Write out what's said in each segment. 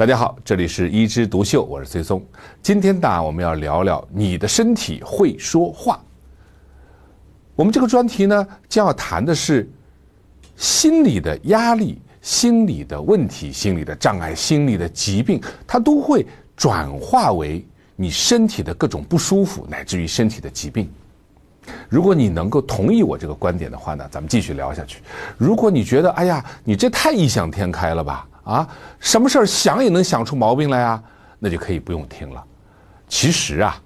大家好，这里是一枝独秀，我是崔松。今天呢，我们要聊聊你的身体会说话。我们这个专题呢，将要谈的是心理的压力、心理的问题、心理的障碍、心理的疾病，它都会转化为你身体的各种不舒服，乃至于身体的疾病。如果你能够同意我这个观点的话呢，咱们继续聊下去。如果你觉得，哎呀，你这太异想天开了吧？啊，什么事儿想也能想出毛病来啊？那就可以不用听了。其实啊，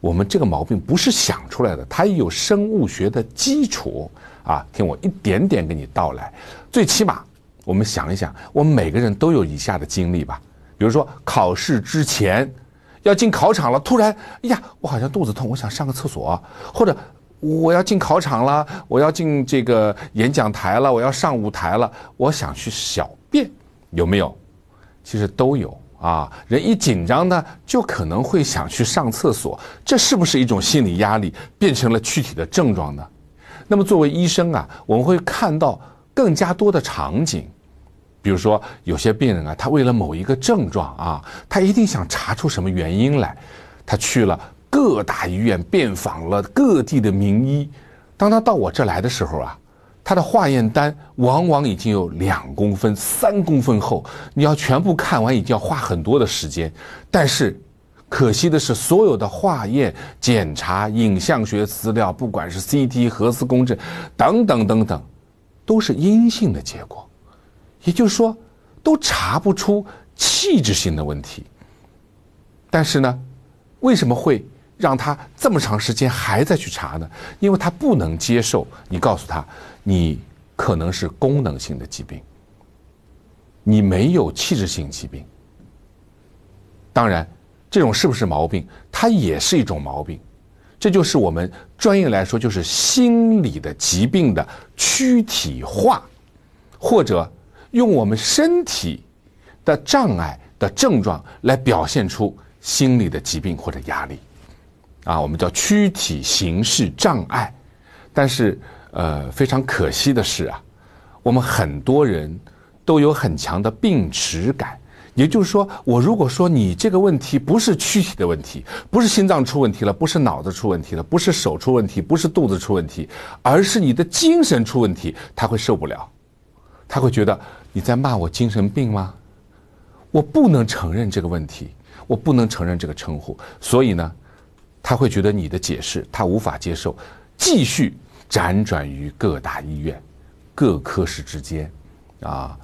我们这个毛病不是想出来的，它也有生物学的基础啊。听我一点点给你道来。最起码，我们想一想，我们每个人都有以下的经历吧。比如说，考试之前要进考场了，突然，哎呀，我好像肚子痛，我想上个厕所，或者我要进考场了，我要进这个演讲台了，我要上舞台了，我想去小便。有没有？其实都有啊。人一紧张呢，就可能会想去上厕所。这是不是一种心理压力变成了躯体的症状呢？那么作为医生啊，我们会看到更加多的场景。比如说，有些病人啊，他为了某一个症状啊，他一定想查出什么原因来，他去了各大医院，遍访了各地的名医。当他到我这来的时候啊。他的化验单往往已经有两公分、三公分厚，你要全部看完，已经要花很多的时间。但是，可惜的是，所有的化验检查、影像学资料，不管是 CT、核磁共振等等等等，都是阴性的结果，也就是说，都查不出器质性的问题。但是呢，为什么会让他这么长时间还在去查呢？因为他不能接受你告诉他。你可能是功能性的疾病，你没有器质性疾病。当然，这种是不是毛病，它也是一种毛病。这就是我们专业来说，就是心理的疾病的躯体化，或者用我们身体的障碍的症状来表现出心理的疾病或者压力。啊，我们叫躯体形式障碍，但是。呃，非常可惜的是啊，我们很多人都有很强的病耻感。也就是说，我如果说你这个问题不是躯体的问题，不是心脏出问题了，不是脑子出问题了，不是手出问题，不是肚子出问题，而是你的精神出问题，他会受不了，他会觉得你在骂我精神病吗？我不能承认这个问题，我不能承认这个称呼，所以呢，他会觉得你的解释他无法接受，继续。辗转于各大医院、各科室之间，啊，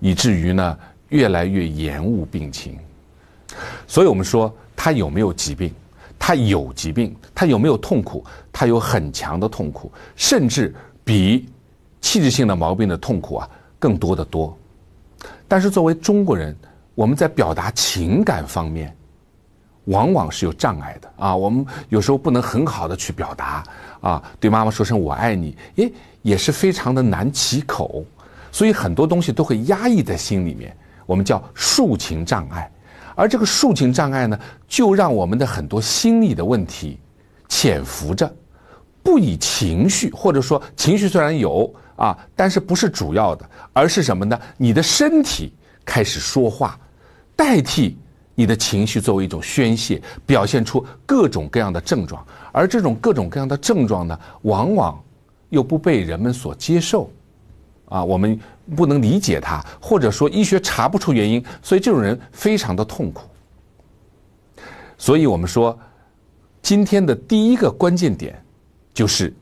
以至于呢越来越延误病情。所以我们说他有没有疾病？他有疾病，他有没有痛苦？他有很强的痛苦，甚至比器质性的毛病的痛苦啊更多的多。但是作为中国人，我们在表达情感方面，往往是有障碍的啊。我们有时候不能很好的去表达。啊，对妈妈说声我爱你，诶，也是非常的难启口，所以很多东西都会压抑在心里面，我们叫抒情障碍。而这个抒情障碍呢，就让我们的很多心理的问题潜伏着，不以情绪，或者说情绪虽然有啊，但是不是主要的，而是什么呢？你的身体开始说话，代替。你的情绪作为一种宣泄，表现出各种各样的症状，而这种各种各样的症状呢，往往又不被人们所接受，啊，我们不能理解它，或者说医学查不出原因，所以这种人非常的痛苦。所以我们说，今天的第一个关键点，就是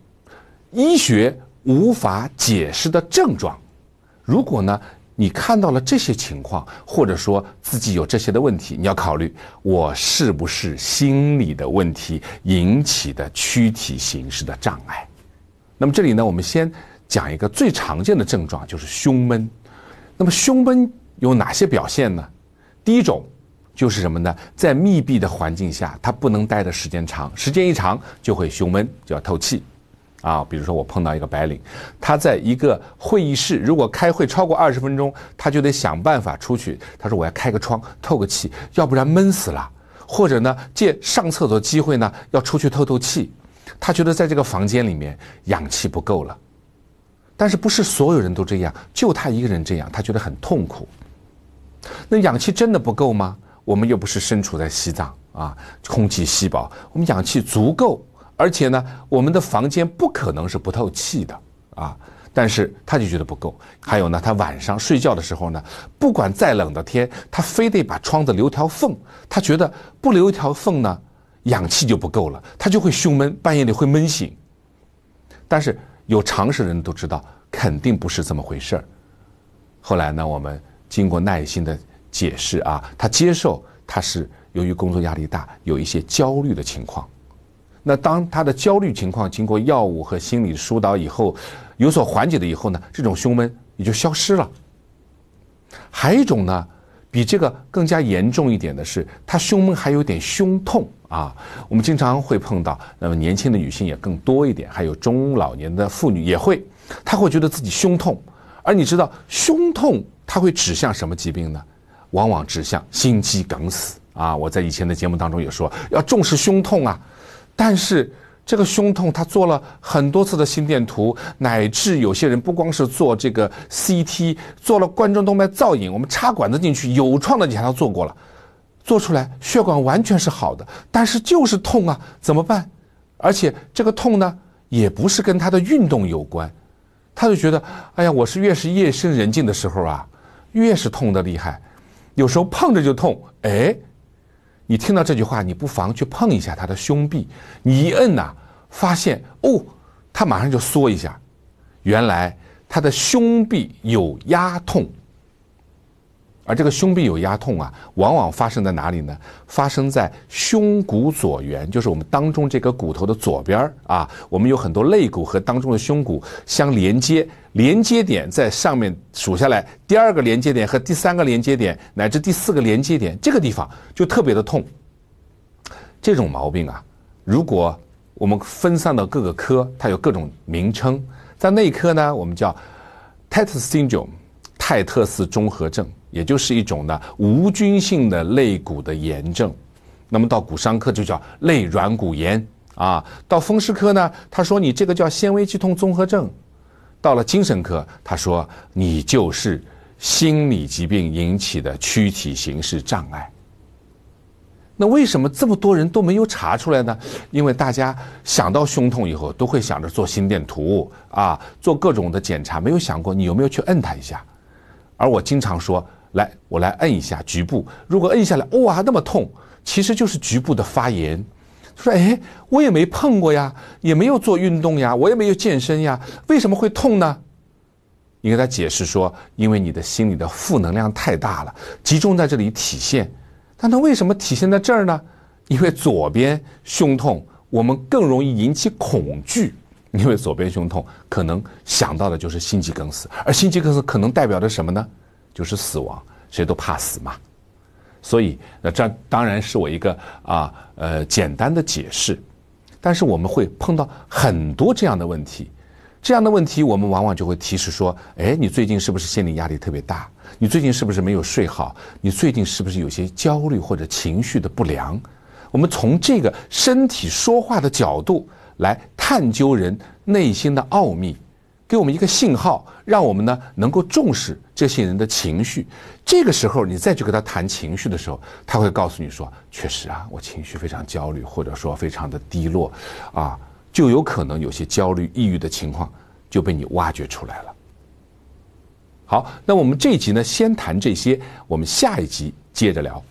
医学无法解释的症状。如果呢？你看到了这些情况，或者说自己有这些的问题，你要考虑我是不是心理的问题引起的躯体形式的障碍。那么这里呢，我们先讲一个最常见的症状，就是胸闷。那么胸闷有哪些表现呢？第一种就是什么呢？在密闭的环境下，它不能待的时间长，时间一长就会胸闷，就要透气。啊，比如说我碰到一个白领，他在一个会议室，如果开会超过二十分钟，他就得想办法出去。他说我要开个窗透个气，要不然闷死了。或者呢，借上厕所机会呢，要出去透透气。他觉得在这个房间里面氧气不够了。但是不是所有人都这样，就他一个人这样，他觉得很痛苦。那氧气真的不够吗？我们又不是身处在西藏啊，空气稀薄，我们氧气足够，而且呢，我们的房间不可能是不透气的啊。但是他就觉得不够。还有呢，他晚上睡觉的时候呢，不管再冷的天，他非得把窗子留条缝，他觉得不留一条缝呢，氧气就不够了，他就会胸闷，半夜里会闷醒。但是有常识的人都知道，肯定不是这么回事儿。后来呢，我们经过耐心的解释啊，他接受他是由于工作压力大，有一些焦虑的情况。那当他的焦虑情况经过药物和心理疏导以后，有所缓解了以后呢，这种胸闷也就消失了。还有一种呢，比这个更加严重一点的是，他胸闷还有点胸痛啊。我们经常会碰到，那么年轻的女性也更多一点，还有中老年的妇女也会，她会觉得自己胸痛。而你知道，胸痛它会指向什么疾病呢？往往指向心肌梗死啊！我在以前的节目当中也说，要重视胸痛啊。但是这个胸痛，他做了很多次的心电图，乃至有些人不光是做这个 CT，做了冠状动脉造影，我们插管子进去，有创的检查做过了，做出来血管完全是好的，但是就是痛啊，怎么办？而且这个痛呢，也不是跟他的运动有关，他就觉得，哎呀，我是越是夜深人静的时候啊，越是痛的厉害，有时候碰着就痛，哎。你听到这句话，你不妨去碰一下他的胸壁，你一摁呐，发现哦，他马上就缩一下，原来他的胸壁有压痛。而这个胸壁有压痛啊，往往发生在哪里呢？发生在胸骨左缘，就是我们当中这个骨头的左边啊。我们有很多肋骨和当中的胸骨相连接，连接点在上面数下来，第二个连接点和第三个连接点乃至第四个连接点，这个地方就特别的痛。这种毛病啊，如果我们分散到各个科，它有各种名称，在内科呢，我们叫 Titus syndrome，泰特斯综合症。也就是一种呢无菌性的肋骨的炎症，那么到骨伤科就叫肋软骨炎啊，到风湿科呢，他说你这个叫纤维肌痛综合症，到了精神科，他说你就是心理疾病引起的躯体形式障碍。那为什么这么多人都没有查出来呢？因为大家想到胸痛以后，都会想着做心电图啊，做各种的检查，没有想过你有没有去摁它一下。而我经常说。来，我来摁一下局部。如果摁下来，哇，那么痛，其实就是局部的发炎。说，哎，我也没碰过呀，也没有做运动呀，我也没有健身呀，为什么会痛呢？你跟他解释说，因为你的心里的负能量太大了，集中在这里体现。但它为什么体现在这儿呢？因为左边胸痛，我们更容易引起恐惧，因为左边胸痛可能想到的就是心肌梗死，而心肌梗死可能代表着什么呢？就是死亡，谁都怕死嘛，所以那这当然是我一个啊呃简单的解释，但是我们会碰到很多这样的问题，这样的问题我们往往就会提示说，哎，你最近是不是心理压力特别大？你最近是不是没有睡好？你最近是不是有些焦虑或者情绪的不良？我们从这个身体说话的角度来探究人内心的奥秘。给我们一个信号，让我们呢能够重视这些人的情绪。这个时候，你再去跟他谈情绪的时候，他会告诉你说：“确实啊，我情绪非常焦虑，或者说非常的低落，啊，就有可能有些焦虑、抑郁的情况就被你挖掘出来了。”好，那我们这一集呢，先谈这些，我们下一集接着聊。